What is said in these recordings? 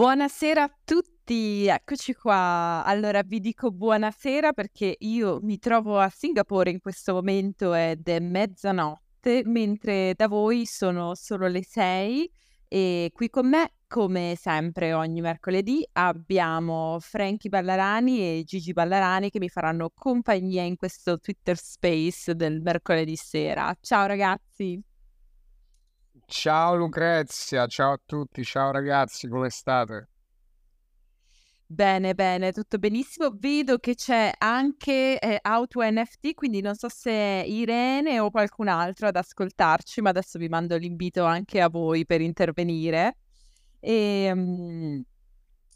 Buonasera a tutti, eccoci qua. Allora vi dico buonasera perché io mi trovo a Singapore in questo momento ed è mezzanotte, mentre da voi sono solo le 6 e qui con me, come sempre ogni mercoledì, abbiamo Frankie Ballarani e Gigi Ballarani che mi faranno compagnia in questo Twitter Space del mercoledì sera. Ciao ragazzi! Ciao Lucrezia, ciao a tutti, ciao ragazzi, come state? Bene, bene, tutto benissimo. Vedo che c'è anche eh, Auto NFT, quindi non so se Irene o qualcun altro ad ascoltarci, ma adesso vi mando l'invito anche a voi per intervenire. E, um,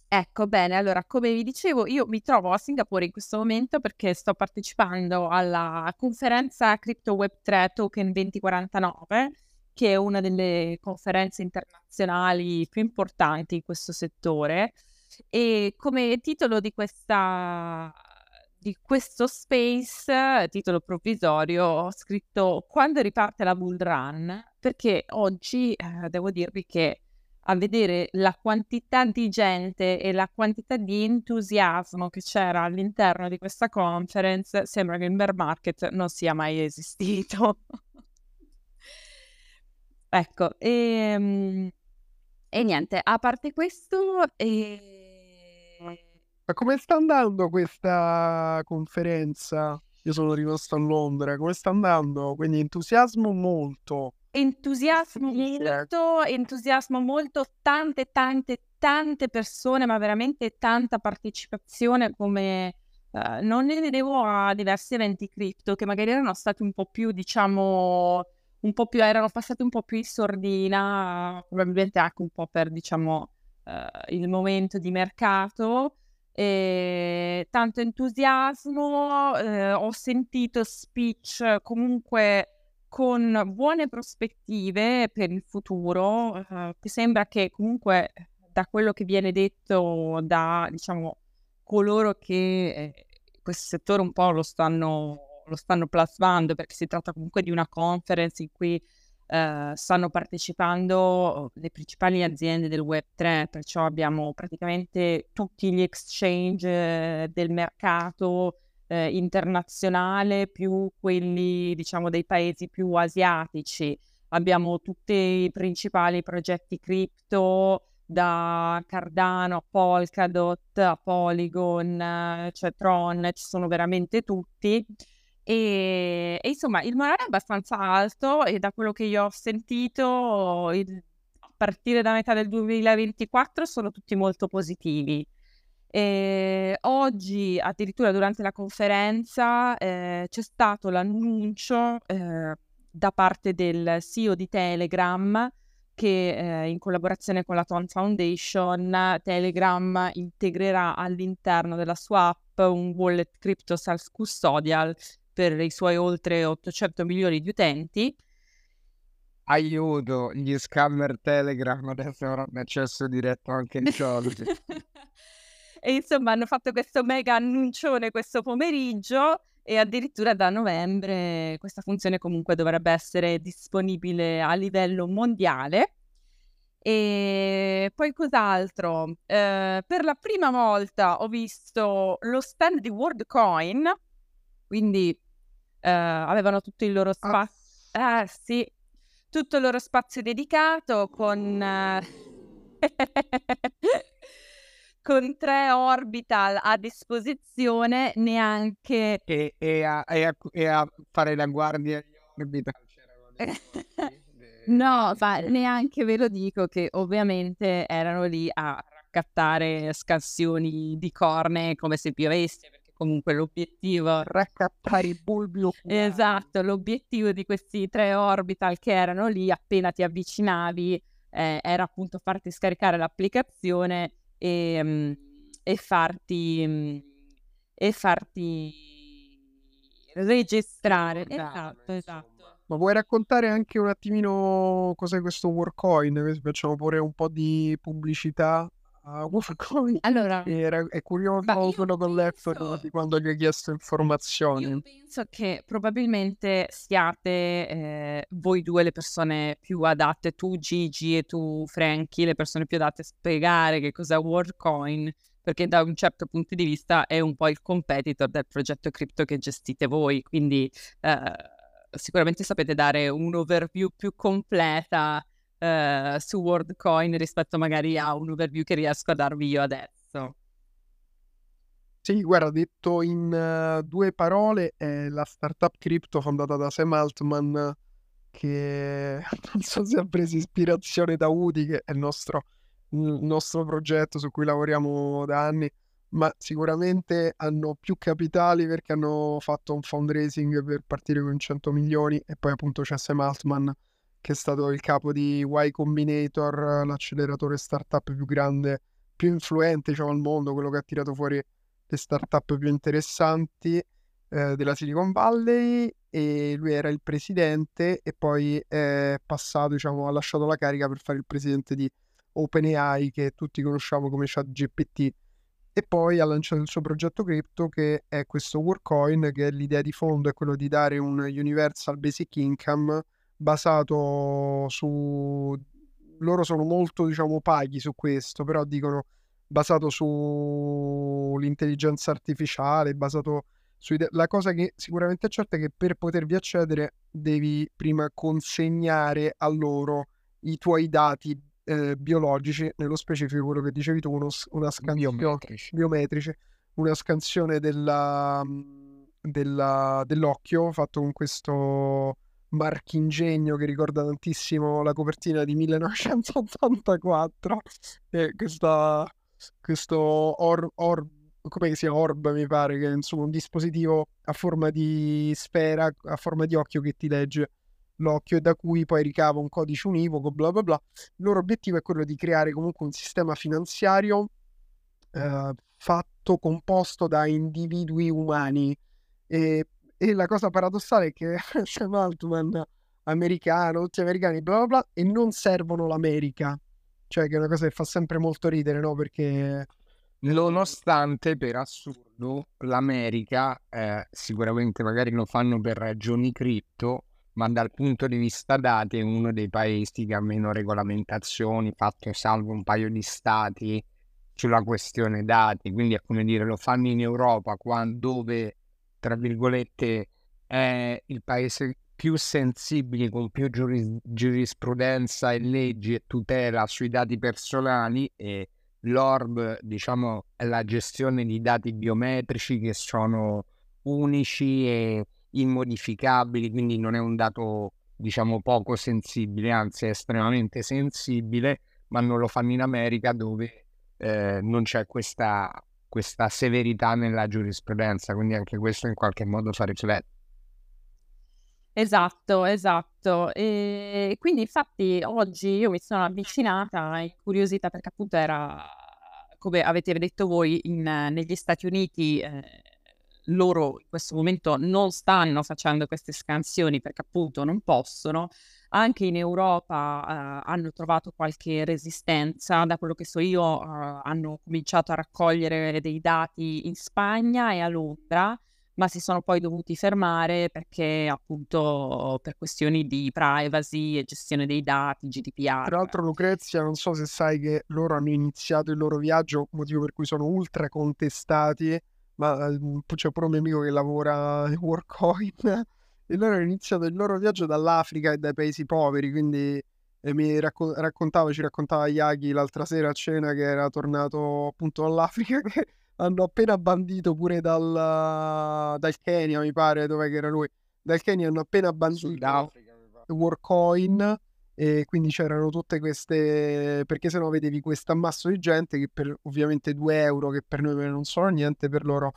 ecco, bene, allora, come vi dicevo, io mi trovo a Singapore in questo momento perché sto partecipando alla conferenza Crypto Web 3 Token 2049 che è una delle conferenze internazionali più importanti in questo settore. E come titolo di, questa, di questo space, titolo provvisorio, ho scritto Quando riparte la bull run, perché oggi eh, devo dirvi che a vedere la quantità di gente e la quantità di entusiasmo che c'era all'interno di questa conference, sembra che il bear market non sia mai esistito. Ecco, ehm, e niente, a parte questo, ehm Ma come sta andando questa conferenza? Io sono rimasto a Londra, come sta andando? Quindi entusiasmo molto. Entusiasmo molto, entusiasmo molto, tante, tante, tante persone, ma veramente tanta partecipazione come eh, non ne vedevo a diversi eventi cripto che magari erano stati un po' più, diciamo, un po' più, erano passati un po' più in sordina, probabilmente anche un po' per, diciamo, uh, il momento di mercato. E tanto entusiasmo, eh, ho sentito speech comunque con buone prospettive per il futuro, eh, che sembra che comunque da quello che viene detto da, diciamo, coloro che eh, questo settore un po' lo stanno lo stanno plasmando perché si tratta comunque di una conference in cui eh, stanno partecipando le principali aziende del Web3, perciò abbiamo praticamente tutti gli exchange eh, del mercato eh, internazionale più quelli diciamo dei paesi più asiatici. Abbiamo tutti i principali progetti cripto, da Cardano a Polkadot a Polygon, cioè Tron, ci sono veramente tutti. E, e insomma il morale è abbastanza alto e da quello che io ho sentito il, a partire da metà del 2024 sono tutti molto positivi. E oggi, addirittura durante la conferenza, eh, c'è stato l'annuncio eh, da parte del CEO di Telegram che eh, in collaborazione con la Tone Foundation Telegram integrerà all'interno della sua app un wallet crypto self-custodial per i suoi oltre 800 milioni di utenti. Aiuto, gli scammer Telegram adesso avranno accesso diretto anche ai soldi. e insomma hanno fatto questo mega annuncione questo pomeriggio e addirittura da novembre questa funzione comunque dovrebbe essere disponibile a livello mondiale. E poi cos'altro? Eh, per la prima volta ho visto lo stand di WorldCoin, quindi eh, avevano tutto il loro spazio. Ah. Eh, sì, tutto il loro spazio dedicato con, eh, con tre orbital a disposizione, neanche... E, e, a, e, a, e a, fare la guardia agli orbital No, ma neanche ve lo dico che ovviamente erano lì a raccattare scansioni di corne come se piovesse, comunque l'obiettivo raccattare il bulbio esatto l'obiettivo di questi tre orbital che erano lì appena ti avvicinavi eh, era appunto farti scaricare l'applicazione e, um, e farti um, e farti registrare esatto esatto ma vuoi raccontare anche un attimino cos'è questo Warcoin? Facciamo pure un po' di pubblicità? Allora, Era, è curioso io l'Hector penso, di quando gli ha chiesto io informazioni. penso che probabilmente siate eh, voi due le persone più adatte, tu Gigi e tu Frankie, le persone più adatte a spiegare che cos'è WorldCoin, perché da un certo punto di vista è un po' il competitor del progetto cripto che gestite voi, quindi eh, sicuramente sapete dare un overview più completa eh, su WorldCoin rispetto magari a un overview che riesco a darvi io adesso. Sì, guarda, detto in uh, due parole, è la startup cripto fondata da Sam Altman che non so se ha preso ispirazione da Udi, che è il nostro, il nostro progetto su cui lavoriamo da anni, ma sicuramente hanno più capitali perché hanno fatto un fundraising per partire con 100 milioni e poi appunto c'è Sam Altman che è stato il capo di Y Combinator, l'acceleratore startup più grande, più influente diciamo, al mondo, quello che ha tirato fuori le startup più interessanti eh, della Silicon Valley e lui era il presidente e poi è passato, diciamo, ha lasciato la carica per fare il presidente di OpenAI che tutti conosciamo come ChatGPT. E poi ha lanciato il suo progetto cripto che è questo Workcoin che l'idea di fondo è quello di dare un universal basic income basato su loro sono molto diciamo paghi su questo però dicono basato sull'intelligenza artificiale basato su la cosa che sicuramente è certa è che per potervi accedere devi prima consegnare a loro i tuoi dati eh, biologici nello specifico quello che dicevi tu uno, una scansione biometrici. biometrici una scansione della, della, dell'occhio fatto con questo marchingegno che ricorda tantissimo la copertina di 1984 e questa, questo orb, or, come si chiama? Orb mi pare che è insomma un dispositivo a forma di sfera a forma di occhio che ti legge l'occhio e da cui poi ricava un codice univoco bla bla bla. Il loro obiettivo è quello di creare comunque un sistema finanziario eh, fatto composto da individui umani e e la cosa paradossale è che Sam Altman, americano, tutti americani, bla bla bla, e non servono l'America. Cioè, che è una cosa che fa sempre molto ridere, no? Perché... Nonostante, per assurdo, l'America, eh, sicuramente magari lo fanno per ragioni cripto, ma dal punto di vista dati è uno dei paesi che ha meno regolamentazioni, fatto salvo un paio di stati sulla questione dati. Quindi è come dire, lo fanno in Europa, quando, dove tra virgolette, è il paese più sensibile, con più giuris- giurisprudenza e leggi e tutela sui dati personali e l'ORB, diciamo, è la gestione di dati biometrici che sono unici e immodificabili, quindi non è un dato, diciamo, poco sensibile, anzi è estremamente sensibile, ma non lo fanno in America dove eh, non c'è questa questa severità nella giurisprudenza, quindi anche questo in qualche modo fa riflettere. Esatto, esatto. E quindi infatti oggi io mi sono avvicinata curiosità perché appunto era, come avete detto voi, in, negli Stati Uniti eh, loro in questo momento non stanno facendo queste scansioni perché appunto non possono, anche in Europa eh, hanno trovato qualche resistenza, da quello che so io eh, hanno cominciato a raccogliere dei dati in Spagna e a Londra, ma si sono poi dovuti fermare perché appunto per questioni di privacy e gestione dei dati, GDPR. Tra l'altro Lucrezia, non so se sai che loro hanno iniziato il loro viaggio, motivo per cui sono ultra contestati, ma eh, c'è pure un mio amico che lavora in Workcoin e loro hanno iniziato il loro viaggio dall'Africa e dai paesi poveri, quindi e mi racco- raccontava, ci raccontava Yagi l'altra sera a cena che era tornato appunto dall'Africa che hanno appena bandito pure dal, dal Kenya, mi pare, dove era lui. Dal Kenya hanno appena bandito Warcoin e quindi c'erano tutte queste perché se no vedevi questo ammasso di gente che per ovviamente 2 euro che per noi non sono niente per loro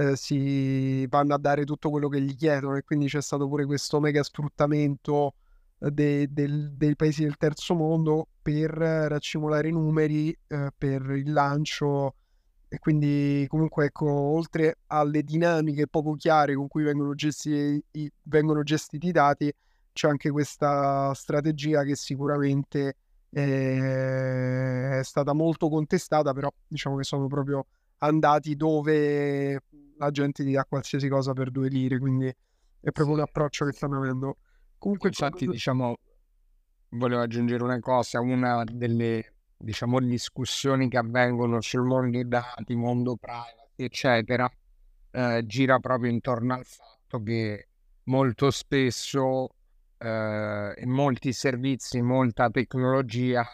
eh, si vanno a dare tutto quello che gli chiedono e quindi c'è stato pure questo mega sfruttamento eh, de, del, dei paesi del terzo mondo per raccimolare i numeri eh, per il lancio. E quindi comunque ecco oltre alle dinamiche poco chiare con cui vengono gestiti, vengono gestiti i dati c'è anche questa strategia che sicuramente è stata molto contestata, però diciamo che sono proprio andati dove la gente ti dà qualsiasi cosa per due lire, quindi è proprio un approccio che stanno avendo. Comunque, infatti, diciamo, volevo aggiungere una cosa, una delle diciamo, discussioni che avvengono sul mondo dei dati, mondo privacy, eccetera, eh, gira proprio intorno al fatto che molto spesso eh, in molti servizi, molta tecnologia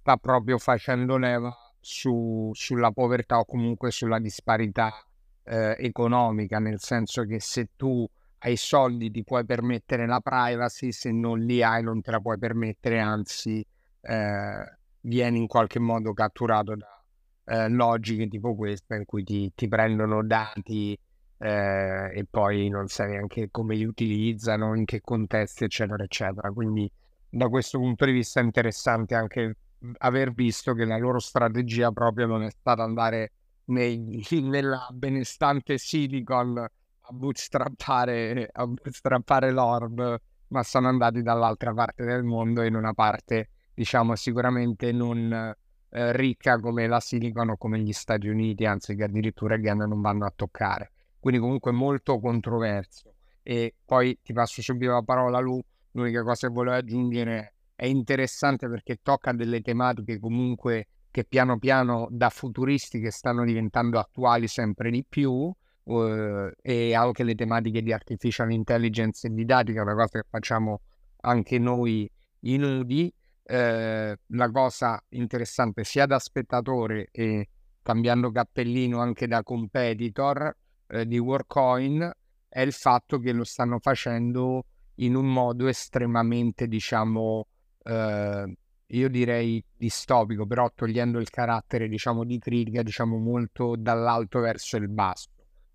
sta proprio facendo leva su, sulla povertà o comunque sulla disparità eh, economica, nel senso che se tu hai soldi ti puoi permettere la privacy, se non li hai non te la puoi permettere, anzi eh, vieni in qualche modo catturato da eh, logiche tipo questa in cui ti, ti prendono dati eh, e poi non sai neanche come li utilizzano, in che contesti, eccetera, eccetera. Quindi da questo punto di vista è interessante anche aver visto che la loro strategia proprio non è stata andare nei, nella benestante Silicon a bootstrappare, a bootstrappare l'orb, ma sono andati dall'altra parte del mondo in una parte, diciamo, sicuramente non eh, ricca come la Silicon o come gli Stati Uniti, anzi che addirittura gli non vanno a toccare quindi comunque molto controverso. E poi ti passo subito la parola Lu, l'unica cosa che volevo aggiungere è interessante perché tocca delle tematiche comunque che piano piano da futuristiche stanno diventando attuali sempre di più uh, e anche le tematiche di artificial intelligence e didattica, una cosa che facciamo anche noi in UDI. Eh, la cosa interessante sia da spettatore e cambiando cappellino anche da competitor eh, di Warcoin è il fatto che lo stanno facendo in un modo estremamente, diciamo, eh, io direi distopico, però togliendo il carattere, diciamo, di critica, diciamo, molto dall'alto verso il basso.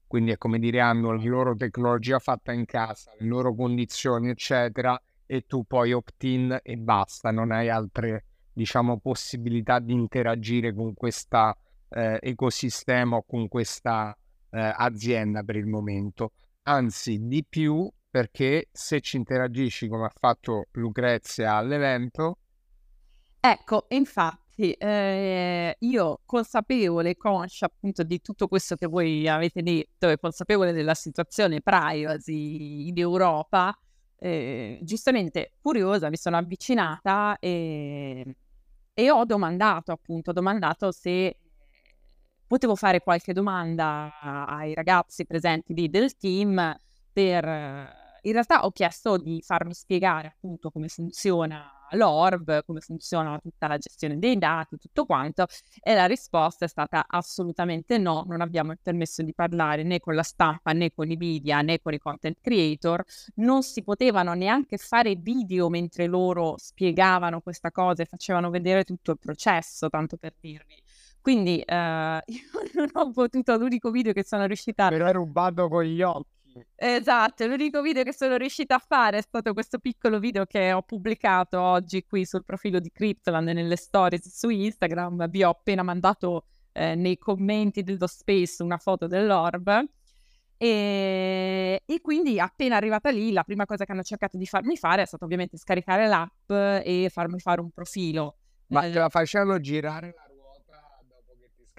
Quindi è come dire, hanno la loro tecnologia fatta in casa, le loro condizioni, eccetera, e tu poi opt-in e basta, non hai altre, diciamo, possibilità di interagire con questo eh, ecosistema o con questa eh, azienda per il momento, anzi di più perché se ci interagisci come ha fatto Lucrezia all'evento. Ecco, infatti eh, io consapevole, conscia appunto di tutto questo che voi avete detto e consapevole della situazione privacy in Europa, eh, giustamente curiosa mi sono avvicinata e, e ho domandato appunto, ho domandato se potevo fare qualche domanda ai ragazzi presenti lì del team per... In realtà ho chiesto di farmi spiegare appunto come funziona l'ORB, come funziona tutta la gestione dei dati, tutto quanto, e la risposta è stata assolutamente no, non abbiamo il permesso di parlare né con la stampa né con i media né con i content creator, non si potevano neanche fare video mentre loro spiegavano questa cosa e facevano vedere tutto il processo, tanto per dirvi. Quindi uh, io non ho potuto, l'unico video che sono riuscita a... Me l'hai rubato con gli occhi. Esatto, l'unico video che sono riuscita a fare è stato questo piccolo video che ho pubblicato oggi qui sul profilo di Cryptoland nelle stories su Instagram. Vi ho appena mandato eh, nei commenti dello space una foto dell'orb. E, e, quindi appena arrivata lì, la prima cosa che hanno cercato di farmi fare è stato ovviamente scaricare l'app e farmi fare un profilo. Ma te la facevano girare la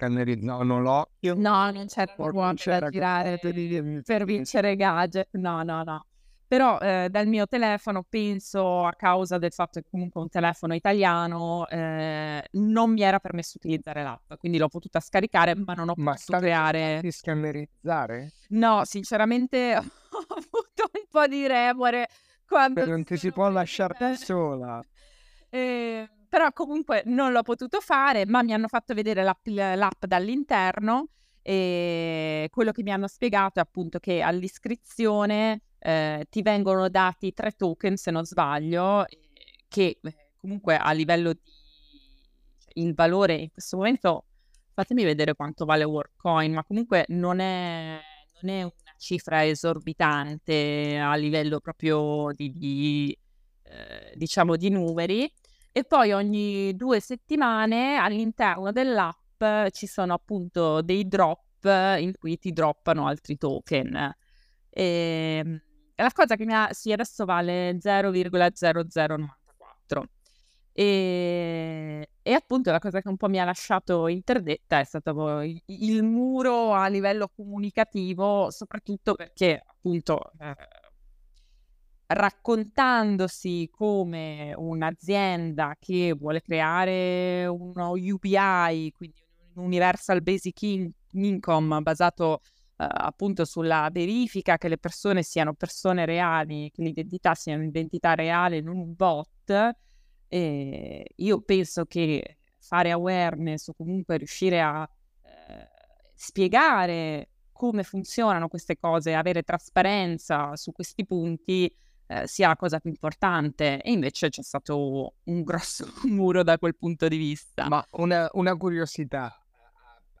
scannerizzavano l'occhio. No, non c'era ruolo da girare per vincere gadget. No, no, no. Però eh, dal mio telefono penso a causa del fatto che comunque un telefono italiano eh, non mi era permesso utilizzare l'app, quindi l'ho potuta scaricare ma non ho ma potuto creare... di scannerizzare? No, sinceramente ho avuto un po' di remore quando... non ti si può lasciare da sola. Eh, però comunque non l'ho potuto fare, ma mi hanno fatto vedere l'app, l'app dall'interno e quello che mi hanno spiegato è appunto che all'iscrizione eh, ti vengono dati tre token, se non sbaglio, che eh, comunque a livello di cioè, il valore in questo momento fatemi vedere quanto vale Workcoin, ma comunque non è, non è una cifra esorbitante a livello proprio di, di eh, diciamo di numeri e poi ogni due settimane all'interno dell'app ci sono appunto dei drop in cui ti droppano altri token. E ehm, la cosa che mi ha... Sì, adesso vale 0,0094. E, e, appunto la cosa che un po' mi ha lasciato interdetta è stato il, il muro a livello comunicativo, soprattutto perché appunto eh, raccontandosi come un'azienda che vuole creare uno UBI, quindi un Universal Basic In- Income basato eh, appunto sulla verifica che le persone siano persone reali, che l'identità sia un'identità reale, non un bot e io penso che fare awareness o comunque riuscire a eh, spiegare come funzionano queste cose, avere trasparenza su questi punti eh, sia la cosa più importante e invece c'è stato un grosso muro da quel punto di vista. Ma una, una curiosità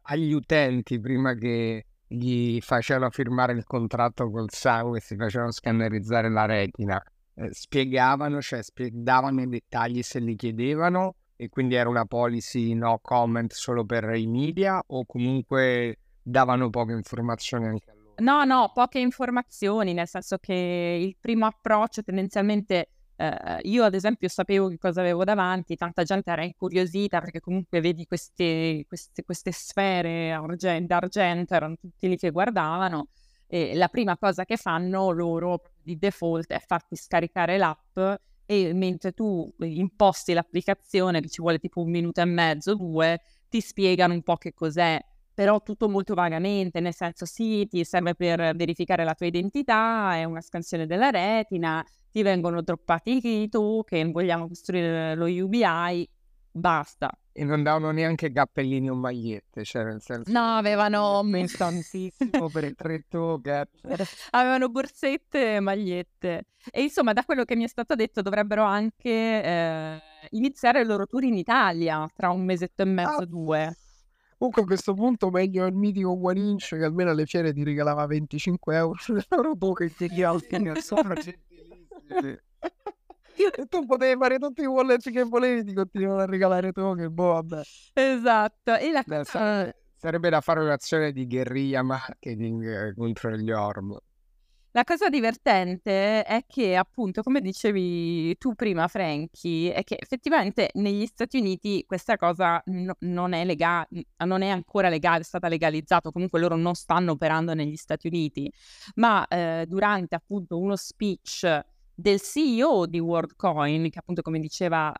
agli utenti prima che gli facevano firmare il contratto col sangue si facevano scannerizzare la retina eh, spiegavano, cioè spiegavano i dettagli se li chiedevano e quindi era una policy no comment solo per i media o comunque davano poche informazioni anche? No, no, poche informazioni, nel senso che il primo approccio tendenzialmente eh, io ad esempio sapevo che cosa avevo davanti, tanta gente era incuriosita perché comunque vedi queste, queste, queste sfere d'argento, erano tutti lì che guardavano e la prima cosa che fanno loro di default è farti scaricare l'app e mentre tu imposti l'applicazione, che ci vuole tipo un minuto e mezzo, due, ti spiegano un po' che cos'è, però tutto molto vagamente, nel senso sì, ti serve per verificare la tua identità, è una scansione della retina, ti vengono droppati i token, vogliamo costruire lo UBI, basta. E non davano neanche cappellini o magliette, cioè nel senso... No, avevano... Instantissimo per il tre token. avevano borsette e magliette. E insomma, da quello che mi è stato detto, dovrebbero anche eh, iniziare il loro tour in Italia tra un mesetto e mezzo, ah. due. Comunque a questo punto meglio il mitico Inch che almeno alle fiere ti regalava 25 euro nel loro token ti sono gentilissimi. e tu potevi fare tutti i wallet che volevi, ti continuavano a regalare token, boh, vabbè. Esatto. E la sarebbe, sarebbe da fare un'azione di guerriglia marketing eh, contro gli orm. La cosa divertente è che, appunto, come dicevi tu prima, Frankie, è che effettivamente negli Stati Uniti questa cosa no, non, è lega- non è ancora legale, è stata legalizzata, comunque loro non stanno operando negli Stati Uniti, ma eh, durante appunto uno speech del CEO di WorldCoin, che appunto come diceva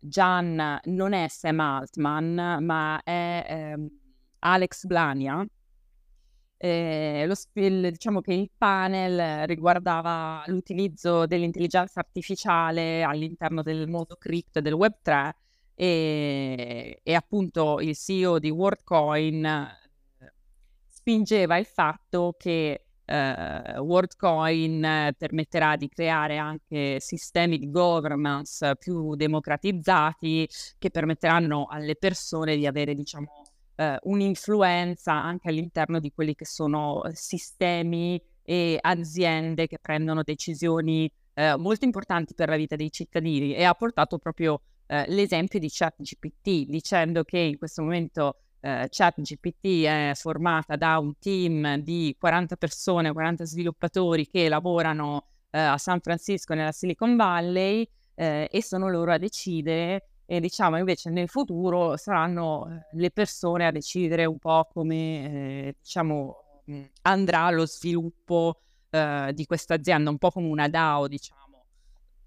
Gian non è Sam Altman, ma è eh, Alex Blania. Eh, lo, il, diciamo che il panel riguardava l'utilizzo dell'intelligenza artificiale all'interno del mondo cripto e del Web3 e, e appunto il CEO di WorldCoin eh, spingeva il fatto che eh, WorldCoin permetterà di creare anche sistemi di governance più democratizzati che permetteranno alle persone di avere, diciamo, eh, un'influenza anche all'interno di quelli che sono sistemi e aziende che prendono decisioni eh, molto importanti per la vita dei cittadini. E ha portato proprio eh, l'esempio di ChatGPT dicendo che in questo momento eh, ChatGPT è formata da un team di 40 persone, 40 sviluppatori che lavorano eh, a San Francisco nella Silicon Valley eh, e sono loro a decidere e diciamo invece nel futuro saranno eh, le persone a decidere un po' come eh, diciamo andrà lo sviluppo eh, di questa azienda, un po' come una DAO diciamo.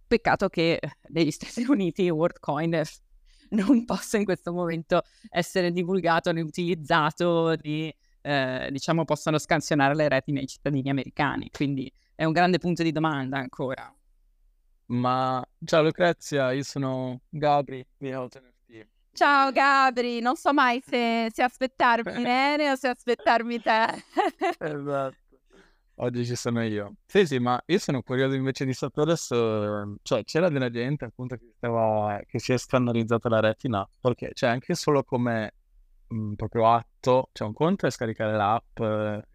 Peccato che negli Stati Uniti WorldCoin non possa in questo momento essere divulgato né utilizzato, di, eh, diciamo, possano scansionare le reti nei cittadini americani. Quindi è un grande punto di domanda ancora. Ma ciao Lucrezia, io sono Gabri di NFT. Ciao Gabri, non so mai se, se aspettarmi Irene o se aspettarmi te. esatto. Oggi ci sono io. Sì, sì, ma io sono curioso invece di sapere adesso, cioè c'era della gente appunto che, stava, che si è scannerizzata la retina, perché cioè anche solo come mh, mm, proprio atto, cioè un conto è scaricare l'app, eh,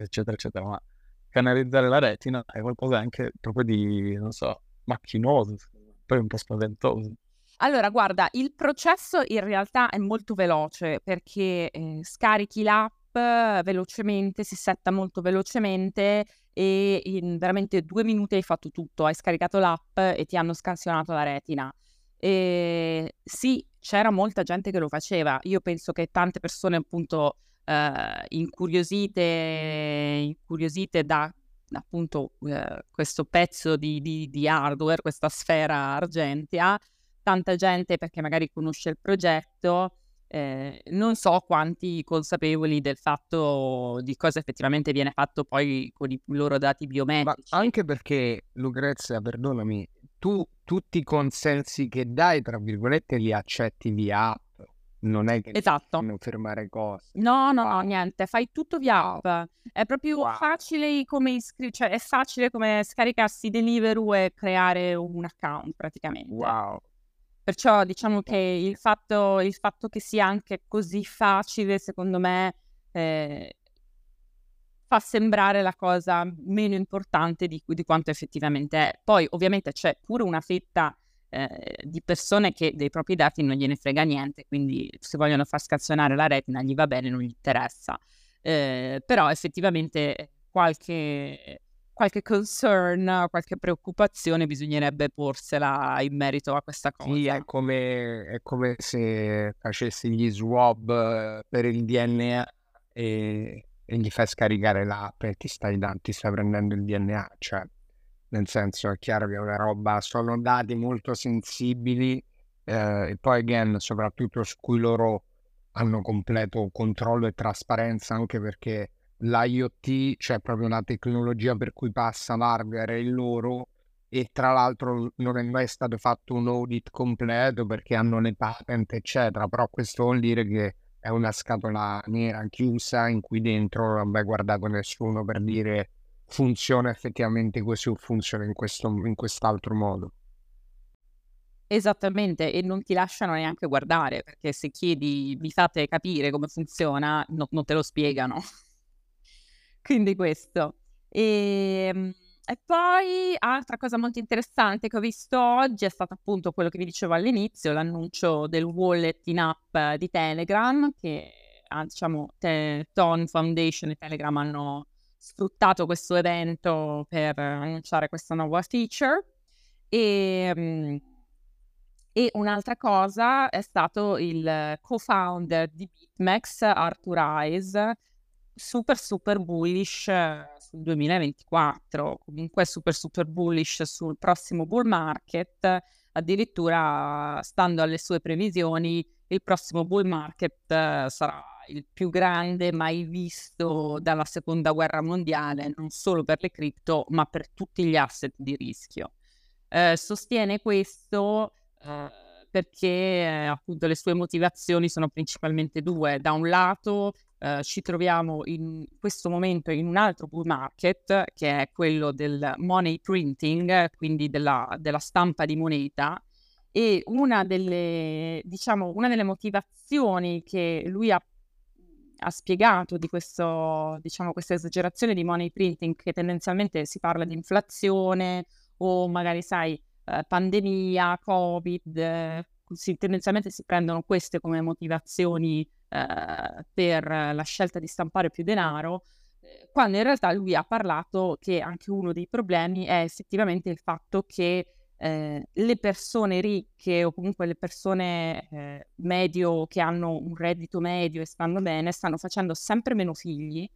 eccetera, eccetera, ma scannerizzare la retina è qualcosa anche proprio di, non so, macchinoso, poi un po' spaventoso. Allora, guarda, il processo in realtà è molto veloce perché eh, scarichi l'app velocemente, si setta molto velocemente e in veramente due minuti hai fatto tutto, hai scaricato l'app e ti hanno scansionato la retina. E sì, c'era molta gente che lo faceva. Io penso che tante persone appunto eh, incuriosite, incuriosite da appunto eh, questo pezzo di, di, di, hardware, questa sfera argentea, tanta gente perché magari conosce il progetto, eh, non so quanti consapevoli del fatto di cosa effettivamente viene fatto poi con i loro dati biometrici. Ma anche perché, Lucrezia, perdonami, tu tutti i consensi che dai, tra virgolette, li accetti via app non è che esatto. non fermare cose. No, no, no, niente, fai tutto via app. È proprio wow. facile come iscri- cioè è facile come scaricarsi Deliveroo e creare un account praticamente. Wow. Perciò diciamo che il fatto, il fatto che sia anche così facile, secondo me, eh, fa sembrare la cosa meno importante di, di, quanto effettivamente è. Poi ovviamente c'è pure una fetta eh, di persone che dei propri dati non gliene frega niente, quindi se vogliono far scazionare la retina gli va bene, non gli interessa. Eh, però effettivamente qualche, qualche concern, qualche preoccupazione bisognerebbe porsela in merito a questa cosa. Sì, è come, è come se facessi gli swab eh, per il DNA e, e gli fai scaricare l'app e ti stai, ti stai prendendo il DNA, cioè nel senso è chiaro che è una roba, sono dati molto sensibili eh, e poi again soprattutto su cui loro hanno completo controllo e trasparenza anche perché l'IoT, cioè proprio la tecnologia per cui passa l'hardware è il loro e tra l'altro non è mai stato fatto un audit completo perché hanno le patent eccetera, però questo vuol dire che è una scatola nera chiusa in cui dentro non mai guardato nessuno per dire funziona effettivamente così o funziona in, questo, in quest'altro modo. Esattamente, e non ti lasciano neanche guardare, perché se chiedi, vi fate capire come funziona, no, non te lo spiegano. Quindi questo. E, ehm, e, poi, altra cosa molto interessante che ho visto oggi è stato appunto quello che vi dicevo all'inizio, l'annuncio del wallet in app di Telegram, che ah, diciamo, Tone Foundation e Telegram hanno sfruttato questo evento per annunciare questa nuova feature. E, um, e un'altra cosa è stato il co-founder di BitMEX, Arthur Eyes, super super bullish sul 2024, comunque super super bullish sul prossimo bull market, addirittura stando alle sue previsioni il prossimo bull market sarà il più grande mai visto dalla seconda guerra mondiale, non solo per le cripto, ma per tutti gli asset di rischio. Eh, sostiene questo eh, perché eh, appunto le sue motivazioni sono principalmente due. Da un lato eh, ci troviamo in questo momento in un altro bull market, che è quello del money printing, quindi della, della stampa di moneta, e una delle, diciamo, una delle motivazioni che lui ha ha spiegato di questo, diciamo, questa esagerazione di money printing che tendenzialmente si parla di inflazione o magari, sai, eh, pandemia, covid, eh, si, tendenzialmente si prendono queste come motivazioni eh, per la scelta di stampare più denaro, eh, quando in realtà lui ha parlato che anche uno dei problemi è effettivamente il fatto che eh, le persone ricche o comunque le persone eh, medio che hanno un reddito medio e stanno bene stanno facendo sempre meno figli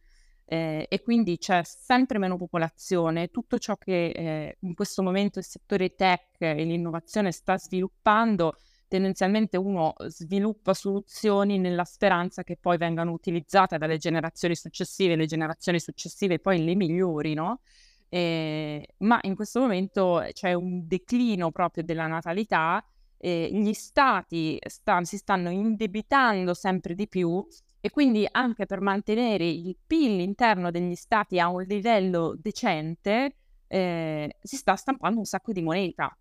eh, e quindi c'è sempre meno popolazione. Tutto ciò che eh, in questo momento il settore tech e l'innovazione sta sviluppando, tendenzialmente uno sviluppa soluzioni nella speranza che poi vengano utilizzate dalle generazioni successive, le generazioni successive poi le migliorino. Eh, ma in questo momento c'è un declino proprio della natalità, eh, gli stati sta, si stanno indebitando sempre di più e quindi anche per mantenere il PIL interno degli stati a un livello decente eh, si sta stampando un sacco di moneta.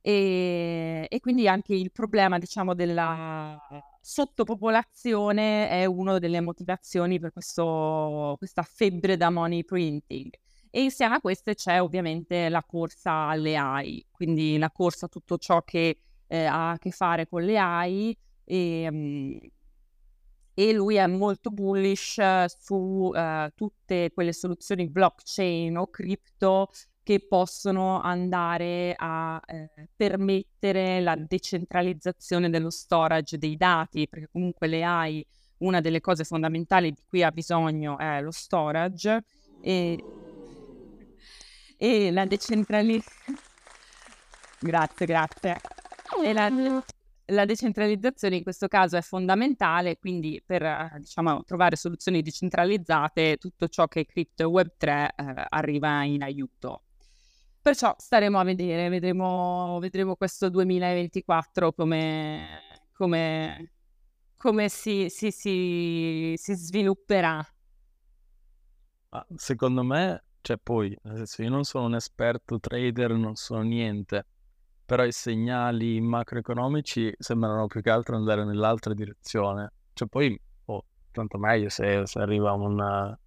E, e, quindi anche il problema, diciamo, della sottopopolazione è una delle motivazioni per questo, questa febbre da money printing. E insieme a queste c'è ovviamente la corsa alle AI, quindi la corsa a tutto ciò che eh, ha a che fare con le AI e, um, e lui è molto bullish su uh, tutte quelle soluzioni blockchain o cripto che possono andare a eh, permettere la decentralizzazione dello storage dei dati, perché comunque le AI, una delle cose fondamentali di cui ha bisogno è lo storage e, e la decentralizzazione. grazie, grazie. E la, la decentralizzazione in questo caso è fondamentale, quindi per diciamo, trovare soluzioni decentralizzate tutto ciò che è cripto e Web3 eh, arriva in aiuto. Perciò staremo a vedere, vedremo, vedremo questo 2024 come, come, come si, si, si, si svilupperà. secondo me, cioè poi, nel senso, io non sono un esperto trader, non sono niente, però i segnali macroeconomici sembrano più che altro andare nell'altra direzione. Cioè poi, oh, tanto meglio se, se arriva, una,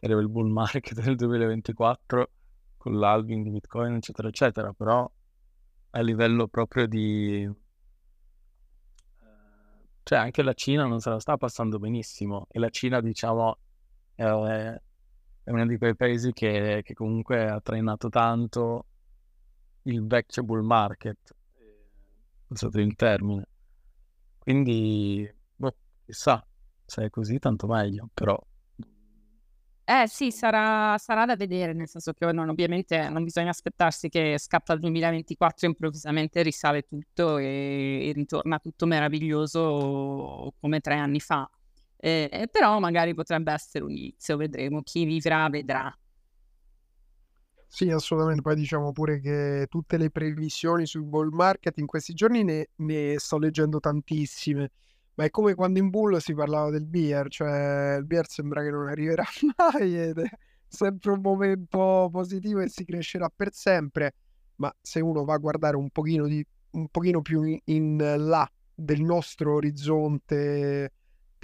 arriva il bull market del 2024 con l'halving di Bitcoin, eccetera, eccetera, però a livello proprio di... Cioè anche la Cina non se la sta passando benissimo e la Cina, diciamo, è, è uno di quei paesi che, che comunque ha trainato tanto il vecchio bull market, usato il termine. Quindi, boh, chissà, se è così tanto meglio, però... Eh sì, sarà, sarà da vedere, nel senso che non, ovviamente non bisogna aspettarsi che scappa il 2024 e improvvisamente risale tutto e, e ritorna tutto meraviglioso come tre anni fa. Eh, però magari potrebbe essere un inizio, vedremo, chi vivrà vedrà. Sì, assolutamente. Poi diciamo pure che tutte le previsioni sul bull market in questi giorni ne, ne sto leggendo tantissime. Ma è come quando in bull si parlava del beer, cioè il beer sembra che non arriverà mai ed è sempre un momento positivo e si crescerà per sempre. Ma se uno va a guardare un pochino, di, un pochino più in, in là del nostro orizzonte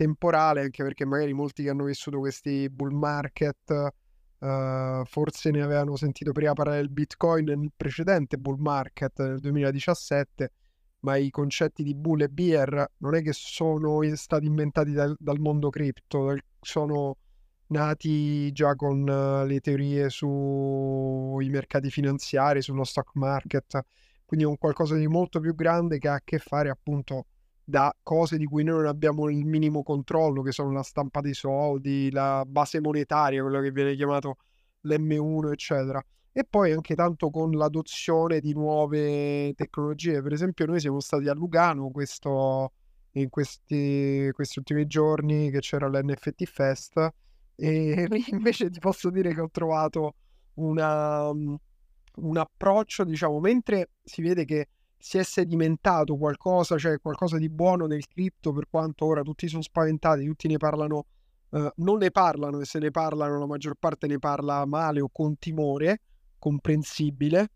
temporale, anche perché magari molti che hanno vissuto questi bull market Uh, forse ne avevano sentito prima parlare del Bitcoin nel precedente bull market nel 2017, ma i concetti di bull e bear non è che sono stati inventati dal, dal mondo cripto, sono nati già con uh, le teorie sui mercati finanziari, sullo stock market, quindi è un qualcosa di molto più grande che ha a che fare appunto da cose di cui noi non abbiamo il minimo controllo, che sono la stampa dei soldi, la base monetaria, quello che viene chiamato l'M1, eccetera. E poi anche tanto con l'adozione di nuove tecnologie. Per esempio, noi siamo stati a Lugano questo, in questi, questi ultimi giorni che c'era l'NFT Fest e invece ti posso dire che ho trovato una, un approccio, diciamo, mentre si vede che si è sedimentato qualcosa, cioè qualcosa di buono nel cripto, per quanto ora tutti sono spaventati, tutti ne parlano, eh, non ne parlano e se ne parlano la maggior parte ne parla male o con timore, comprensibile,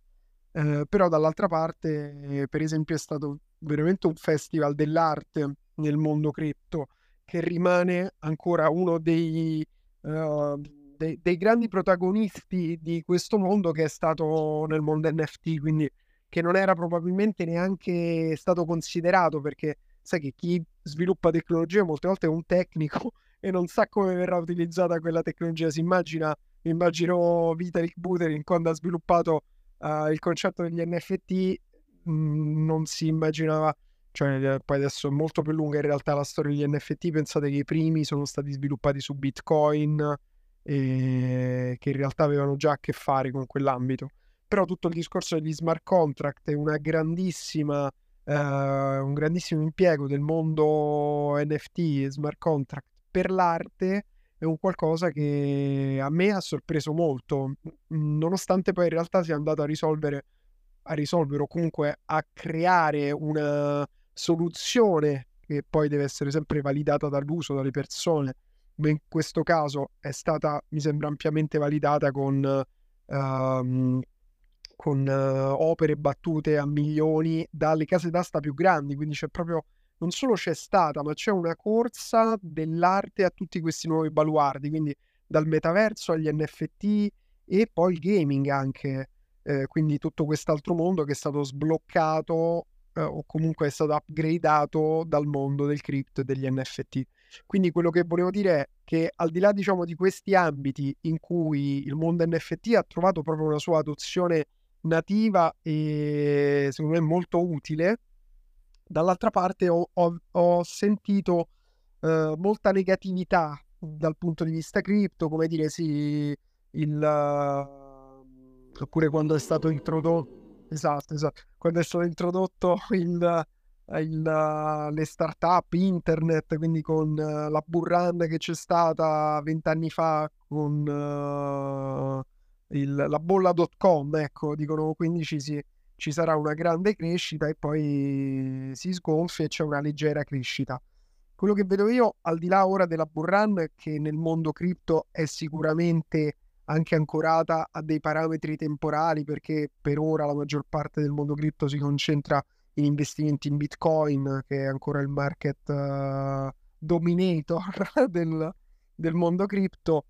eh, però dall'altra parte, per esempio, è stato veramente un festival dell'arte nel mondo cripto che rimane ancora uno dei, uh, dei, dei grandi protagonisti di questo mondo che è stato nel mondo NFT, quindi che non era probabilmente neanche stato considerato perché sai che chi sviluppa tecnologia molte volte è un tecnico e non sa come verrà utilizzata quella tecnologia. Si immagina, immagino Vitalik Buterin quando ha sviluppato uh, il concetto degli NFT, mh, mm, non si immaginava, cioè poi adesso è molto più lunga in realtà la storia degli NFT, pensate che i primi sono stati sviluppati su Bitcoin e che in realtà avevano già a che fare con quell'ambito però tutto il discorso degli smart contract è una grandissima, eh, un grandissimo impiego del mondo NFT e smart contract. Per l'arte è un qualcosa che a me ha sorpreso molto, nonostante poi in realtà sia andato a risolvere, a risolvere o comunque a creare una soluzione che poi deve essere sempre validata dall'uso dalle persone, ma in questo caso è stata, mi sembra, ampiamente validata con uh, con uh, opere battute a milioni dalle case d'asta più grandi, quindi c'è proprio non solo c'è stata, ma c'è una corsa dell'arte a tutti questi nuovi baluardi, quindi dal metaverso agli NFT e poi il gaming anche, eh, quindi tutto quest'altro mondo che è stato sbloccato eh, o comunque è stato upgradato dal mondo del crypto e degli NFT. Quindi quello che volevo dire è che al di là diciamo di questi ambiti in cui il mondo NFT ha trovato proprio una sua adozione nativa e secondo me molto utile, dall'altra parte ho, ho, ho sentito eh, molta negatività dal punto di vista cripto, come dire sì, il, uh, oppure quando è stato introdotto, esatto, esatto, quando è stato introdotto il, il, le start-up, internet, quindi con uh, la burrand che c'è stata vent'anni fa con uh, il, la bolla.com, ecco, dicono 15 sì, ci sarà una grande crescita e poi si sgonfia e c'è una leggera crescita. Quello che vedo io, al di là ora della Burran, che nel mondo cripto è sicuramente anche ancorata a dei parametri temporali, perché per ora la maggior parte del mondo cripto si concentra in investimenti in Bitcoin, che è ancora il market uh, dominator del, del mondo cripto.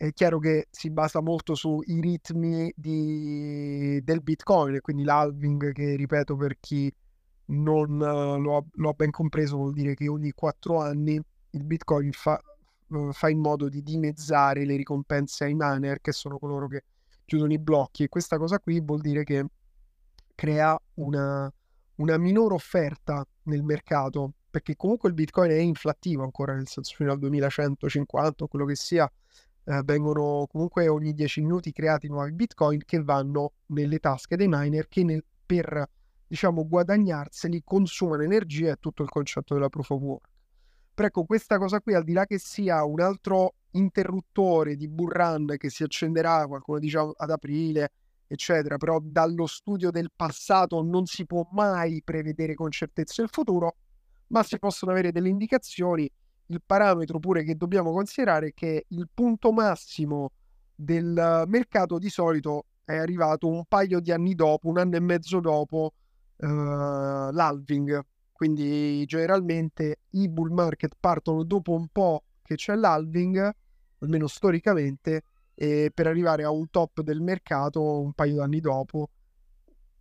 È chiaro che si basa molto sui ritmi di, del Bitcoin, quindi l'halving che ripeto per chi non uh, lo, ha, lo, ha, ben compreso, vuol dire che ogni quattro anni il Bitcoin fa, uh, fa, in modo di dimezzare le ricompense ai miner, che sono coloro che chiudono i blocchi. E questa cosa qui vuol dire che crea una, una minore offerta nel mercato, perché comunque il Bitcoin è inflattivo ancora, nel senso fino al 2150 o quello che sia, eh, vengono comunque ogni 10 minuti creati nuovi Bitcoin che vanno nelle tasche dei miner che nel, per diciamo, guadagnarseli, consumano energia, è tutto il concetto della proof of work. Però ecco, questa cosa qui, al di là che sia un altro interruttore di Burran che si accenderà, qualcuno dice ad aprile, eccetera, però dallo studio del passato non si può mai prevedere con certezza il futuro, ma si possono avere delle indicazioni. Il parametro pure che dobbiamo considerare è che il punto massimo del mercato di solito è arrivato un paio di anni dopo, un anno e mezzo dopo uh, l'halving. Quindi generalmente i bull market partono dopo un po' che c'è l'halving, almeno storicamente, e per arrivare a un top del mercato un paio d'anni dopo,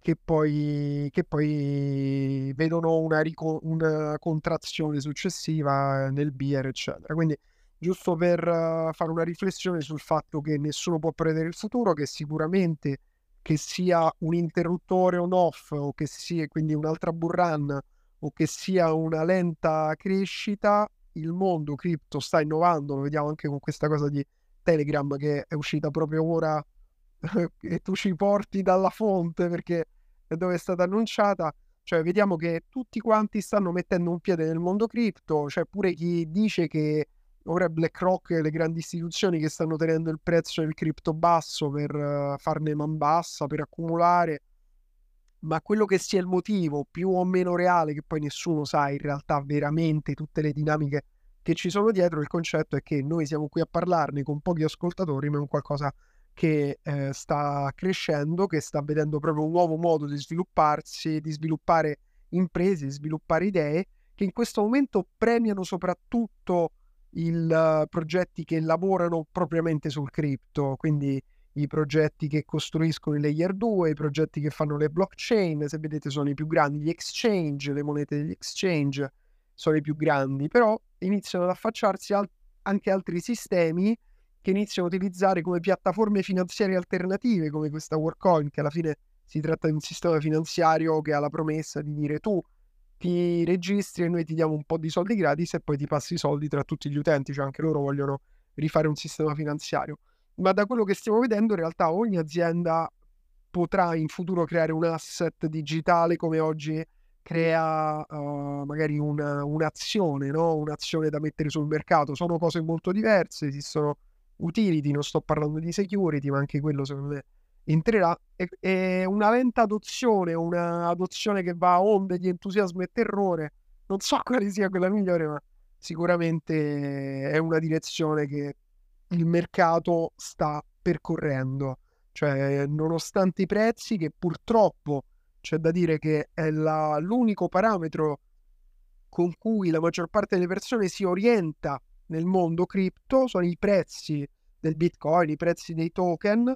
che poi, che poi vedono una, rico- una, contrazione successiva nel beer, eccetera. Quindi giusto per uh, fare una riflessione sul fatto che nessuno può prevedere il futuro, che sicuramente che sia un interruttore on-off o che sia quindi un'altra burrun o che sia una lenta crescita, il mondo cripto sta innovando, lo vediamo anche con questa cosa di Telegram che è uscita proprio ora e tu ci porti dalla fonte perché è dove è stata annunciata. Cioè, vediamo che tutti quanti stanno mettendo un piede nel mondo cripto, c'è cioè pure chi dice che ora è BlackRock e le grandi istituzioni che stanno tenendo il prezzo del cripto basso per uh, farne man bassa, per accumulare, ma quello che sia il motivo più o meno reale, che poi nessuno sa in realtà veramente tutte le dinamiche che ci sono dietro, il concetto è che noi siamo qui a parlarne con pochi ascoltatori, ma è un qualcosa che eh, sta crescendo, che sta vedendo proprio un nuovo modo di svilupparsi, di sviluppare imprese, di sviluppare idee, che in questo momento premiano soprattutto i progetti che lavorano propriamente sul cripto, quindi i progetti che costruiscono i layer 2, i progetti che fanno le blockchain, se vedete sono i più grandi, gli exchange, le monete degli exchange sono i più grandi, però iniziano ad affacciarsi al- anche altri sistemi che iniziano a utilizzare come piattaforme finanziarie alternative, come questa Workcoin, che alla fine si tratta di un sistema finanziario che ha la promessa di dire tu ti registri e noi ti diamo un po' di soldi gratis e poi ti passi i soldi tra tutti gli utenti, cioè anche loro vogliono rifare un sistema finanziario. Ma da quello che stiamo vedendo, in realtà ogni azienda potrà in futuro creare un asset digitale come oggi crea uh, magari una, un'azione, no? un'azione da mettere sul mercato. Sono cose molto diverse, esistono utility, non sto parlando di security, ma anche quello secondo me entrerà e, e una lenta adozione, una adozione che va a onde di entusiasmo e terrore. Non so quale sia quella migliore, ma sicuramente è una direzione che il mercato sta percorrendo. Cioè, nonostante i prezzi, che purtroppo c'è da dire che è la, l'unico parametro con cui la maggior parte delle persone si orienta nel mondo cripto, sono i prezzi del bitcoin, i prezzi dei token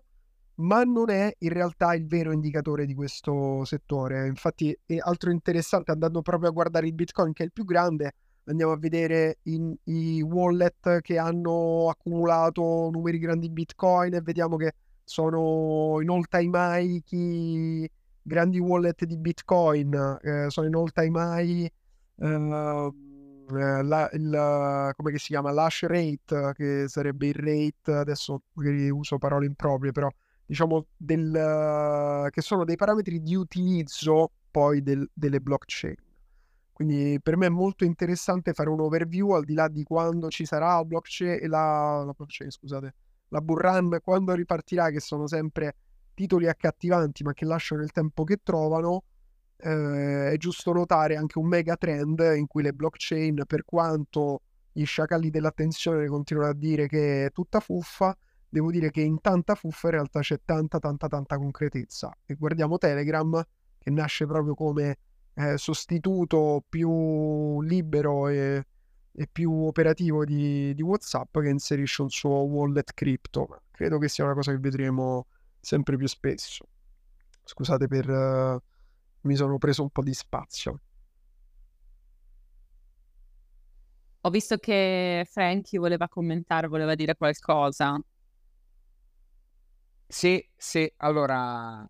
ma non è in realtà il vero indicatore di questo settore. Infatti, è altro interessante, andando proprio a guardare il Bitcoin, che è il più grande, andiamo a vedere in, i wallet che hanno accumulato numeri grandi di Bitcoin e vediamo che sono in all time high chi grandi wallet di Bitcoin, eh, sono in all time high eh, la, il, come si chiama l'hash rate che sarebbe il rate adesso uso parole improprie però diciamo del, che sono dei parametri di utilizzo poi del, delle blockchain quindi per me è molto interessante fare un overview al di là di quando ci sarà la blockchain, la, la blockchain scusate, la bull run, quando ripartirà, che sono sempre titoli accattivanti ma che lasciano il tempo che trovano. Eh, è giusto notare anche un mega trend in cui le blockchain, per quanto gli sciacalli dell'attenzione continuano a dire che è tutta fuffa, devo dire che in tanta fuffa in realtà c'è tanta tanta tanta concretezza. E guardiamo Telegram che nasce proprio come eh, sostituto più libero e, e più operativo di, di, WhatsApp che inserisce un suo wallet crypto. Credo che sia una cosa che vedremo sempre più spesso. Scusate per... Uh, mi sono preso un po' di spazio. Ho visto che Frankie voleva commentare, voleva dire qualcosa. Sì, sì, allora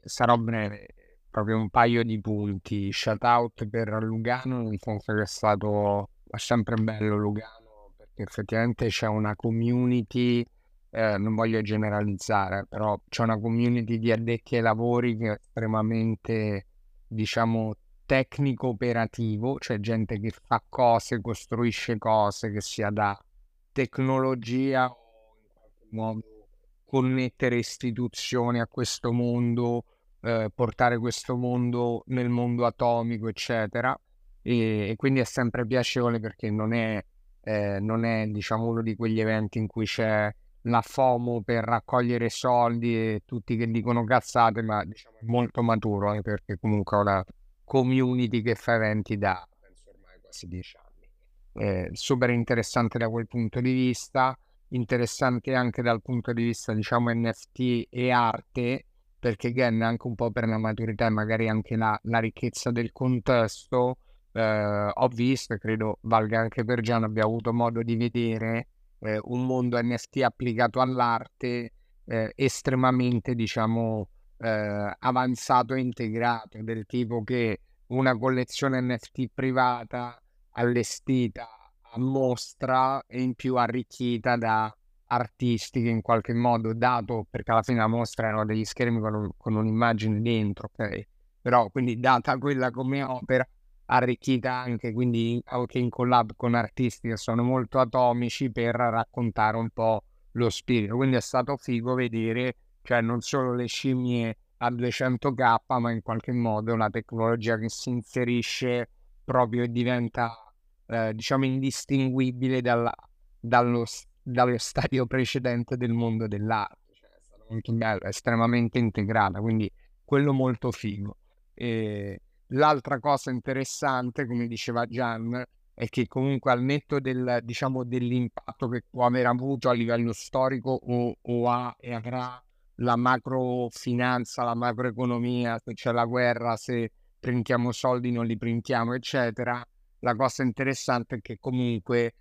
sarò breve proprio un paio di punti. Shout out per Lugano, nel senso che è stato è sempre bello Lugano perché effettivamente c'è una community, eh, non voglio generalizzare, però c'è una community di addetti ai lavori che è estremamente, diciamo, tecnico-operativo, cioè gente che fa cose, costruisce cose, che sia da tecnologia o in qualche modo connettere istituzioni a questo mondo eh, portare questo mondo nel mondo atomico, eccetera. E, e quindi è sempre piacevole perché non è, eh, non è, diciamo, uno di quegli eventi in cui c'è la FOMO per raccogliere soldi e tutti che dicono cazzate, ma diciamo molto maturo anche perché comunque è una community che fa eventi da penso ormai quasi dieci anni. Eh, super interessante da quel punto di vista, interessante anche dal punto di vista diciamo NFT e arte, perché again anche un po' per la maturità e magari anche la, la ricchezza del contesto eh, ho visto e credo valga anche per Gian abbia avuto modo di vedere eh, un mondo NFT applicato all'arte eh, estremamente diciamo eh, avanzato e integrato del tipo che una collezione NFT privata allestita a mostra e in più arricchita da artistiche in qualche modo, dato perché alla fine la mostra erano degli schermi con, con un'immagine dentro, ok? Però quindi data quella come opera, arricchita anche quindi anche in collab con artisti che sono molto atomici per raccontare un po' lo spirito. Quindi è stato figo vedere, cioè non solo le scimmie a 200k, ma in qualche modo una tecnologia che si inserisce proprio e diventa, eh, diciamo, indistinguibile dalla, dallo, dallo stadio precedente del mondo dell'arte. Cioè, molto bello, estremamente integrata, quindi quello molto figo. E l'altra cosa interessante, come diceva Gian, è che comunque al netto del, diciamo, dell'impatto che può aver avuto a livello storico o, o ha e avrà la macrofinanza, la macroeconomia, se c'è la guerra, se printiamo soldi, non li printiamo, eccetera, la cosa interessante è che comunque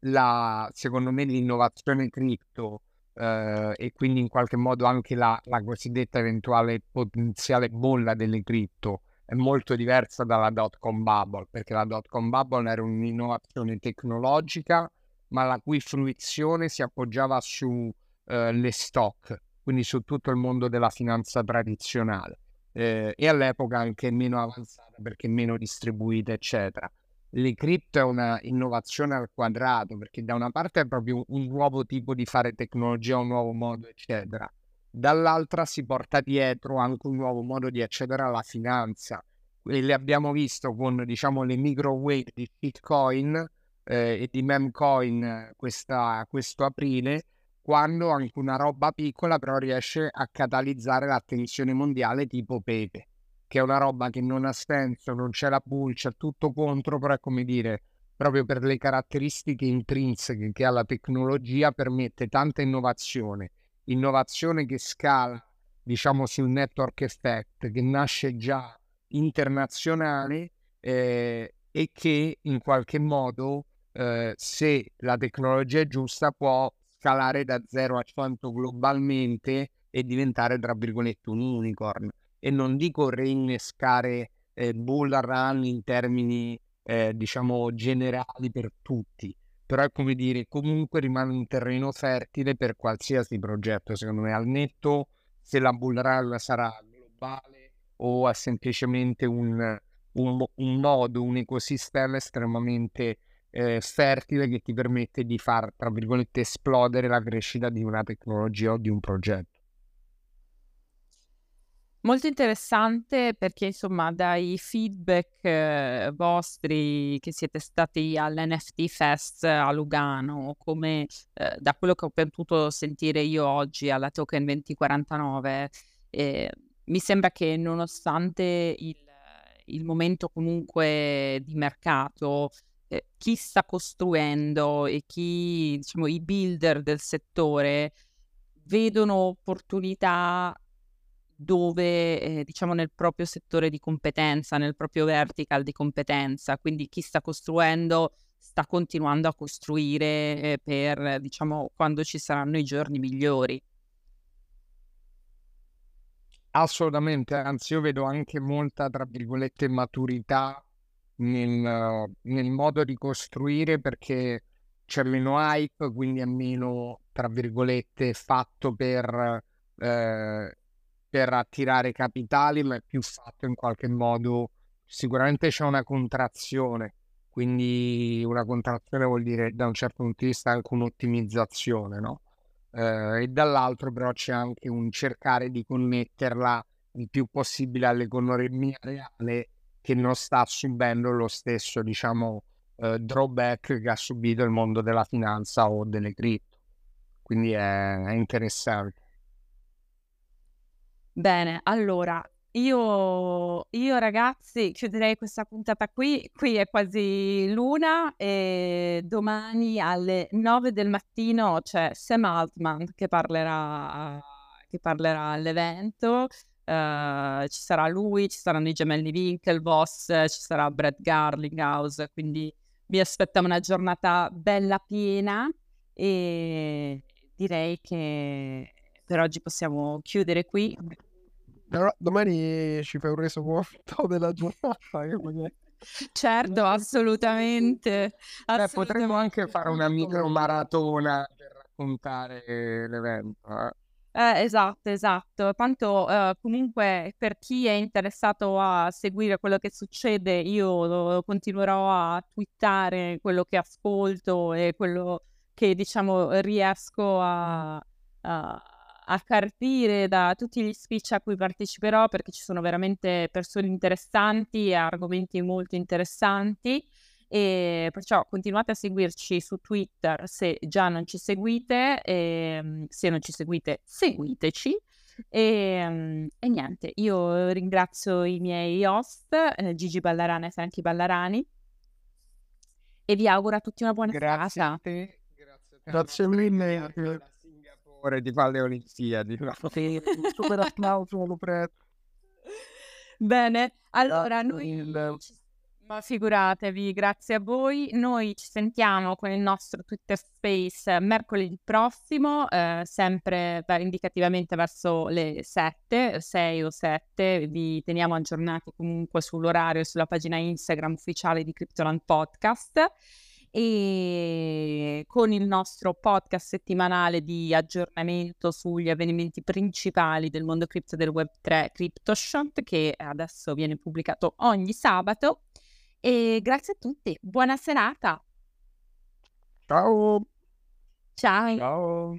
la, secondo me l'innovazione cripto eh, e quindi in qualche modo anche la, la, cosiddetta eventuale potenziale bolla delle cripto è molto diversa dalla dot com bubble perché la dot com bubble era un'innovazione tecnologica ma la cui fruizione si appoggiava sulle eh, stock quindi su tutto il mondo della finanza tradizionale eh, e all'epoca anche meno avanzata perché meno distribuita eccetera le cripto è una innovazione al quadrato, perché da una parte è proprio un nuovo tipo di fare tecnologia, un nuovo modo, eccetera. Dall'altra si porta dietro anche un nuovo modo di accedere alla finanza. E le abbiamo visto con, diciamo, le microwave di Bitcoin eh, e di Memcoin questa, questo aprile, quando anche una roba piccola però riesce a catalizzare l'attenzione mondiale tipo Pepe che è una roba che non ha senso, non c'è la bull, c'è tutto contro, però è come dire, proprio per le caratteristiche intrinseche che ha la tecnologia, permette tanta innovazione innovazione che scala, diciamo, sul network effect, che nasce già internazionale eh, e che in qualche modo, eh, se la tecnologia è giusta, può scalare da 0 a 100 globalmente e diventare, tra virgolette, un unicorn. E non dico reinnescare eh, bull run in termini, eh, diciamo, generali per tutti, però è come dire, comunque rimane un terreno fertile per qualsiasi progetto, secondo me, al netto se la bull run sarà globale o è semplicemente un, un, un nodo, un ecosistema estremamente eh, fertile che ti permette di far, tra virgolette, esplodere la crescita di una tecnologia o di un progetto. Molto interessante perché insomma dai feedback eh, vostri che siete stati all'NFT Fest a Lugano, come eh, da quello che ho potuto sentire io oggi alla Token 2049, eh, mi sembra che nonostante il, il momento comunque di mercato, eh, chi sta costruendo e chi, diciamo, i builder del settore vedono opportunità dove, eh, diciamo, nel proprio settore di competenza, nel proprio vertical di competenza, quindi chi sta costruendo sta continuando a costruire eh, per, diciamo, quando ci saranno i giorni migliori. Assolutamente, anzi io vedo anche molta, tra virgolette, maturità nel, nel modo di costruire perché c'è meno hype, quindi è meno, tra virgolette, fatto per, eh, per attirare capitali, ma è più fatto in qualche modo. Sicuramente c'è una contrazione, quindi una contrazione vuol dire da un certo punto di vista anche un'ottimizzazione, no? Eh, e dall'altro però c'è anche un cercare di connetterla il più possibile all'economia reale che non sta subendo lo stesso, diciamo, eh, drawback che ha subito il mondo della finanza o delle cripto. Quindi è, è interessante. Bene, allora io, io ragazzi chiuderei questa puntata qui, qui è quasi l'una e domani alle 9 del mattino c'è Sam Altman che parlerà, che parlerà all'evento. Uh, ci sarà lui, ci saranno i gemelli Winklevoss, ci sarà Brett Garlinghouse, quindi mi aspetta una giornata bella piena e direi che per oggi possiamo chiudere qui. Però domani ci fai un resoconto della giornata. Certo, assolutamente. Beh, potremmo anche fare una micro maratona per raccontare l'evento. Eh? Eh, esatto, esatto. Tanto eh, comunque per chi è interessato a seguire quello che succede, io continuerò a twittare quello che ascolto e quello che diciamo riesco a, a, a carpire da tutti gli speech a cui parteciperò perché ci sono veramente persone interessanti e argomenti molto interessanti e perciò continuate a seguirci su Twitter se già non ci seguite, e, ehm, se non ci seguite seguiteci. E, ehm, e, niente, io ringrazio i miei host, eh, Gigi Ballarana e Franchi Ballarani, e vi auguro a tutti una buona grazie serata. A te, grazie, a te, grazie mille. Singapore ti fa le Olimpiadi. Sì, super applauso, lo presto. Bene, allora noi ci ma figuratevi, grazie a voi. Noi ci sentiamo con il nostro Twitter Space mercoledì prossimo, eh, sempre indicativamente verso le 7, 6 o 7. Vi teniamo aggiornati comunque sull'orario e sulla pagina Instagram ufficiale di Cryptoland Podcast e con il nostro podcast settimanale di aggiornamento sugli avvenimenti principali del mondo cripto del Web3 CryptoShot che adesso viene pubblicato ogni sabato e grazie a tutti, buona serata. Ciao. Ciao. Ciao.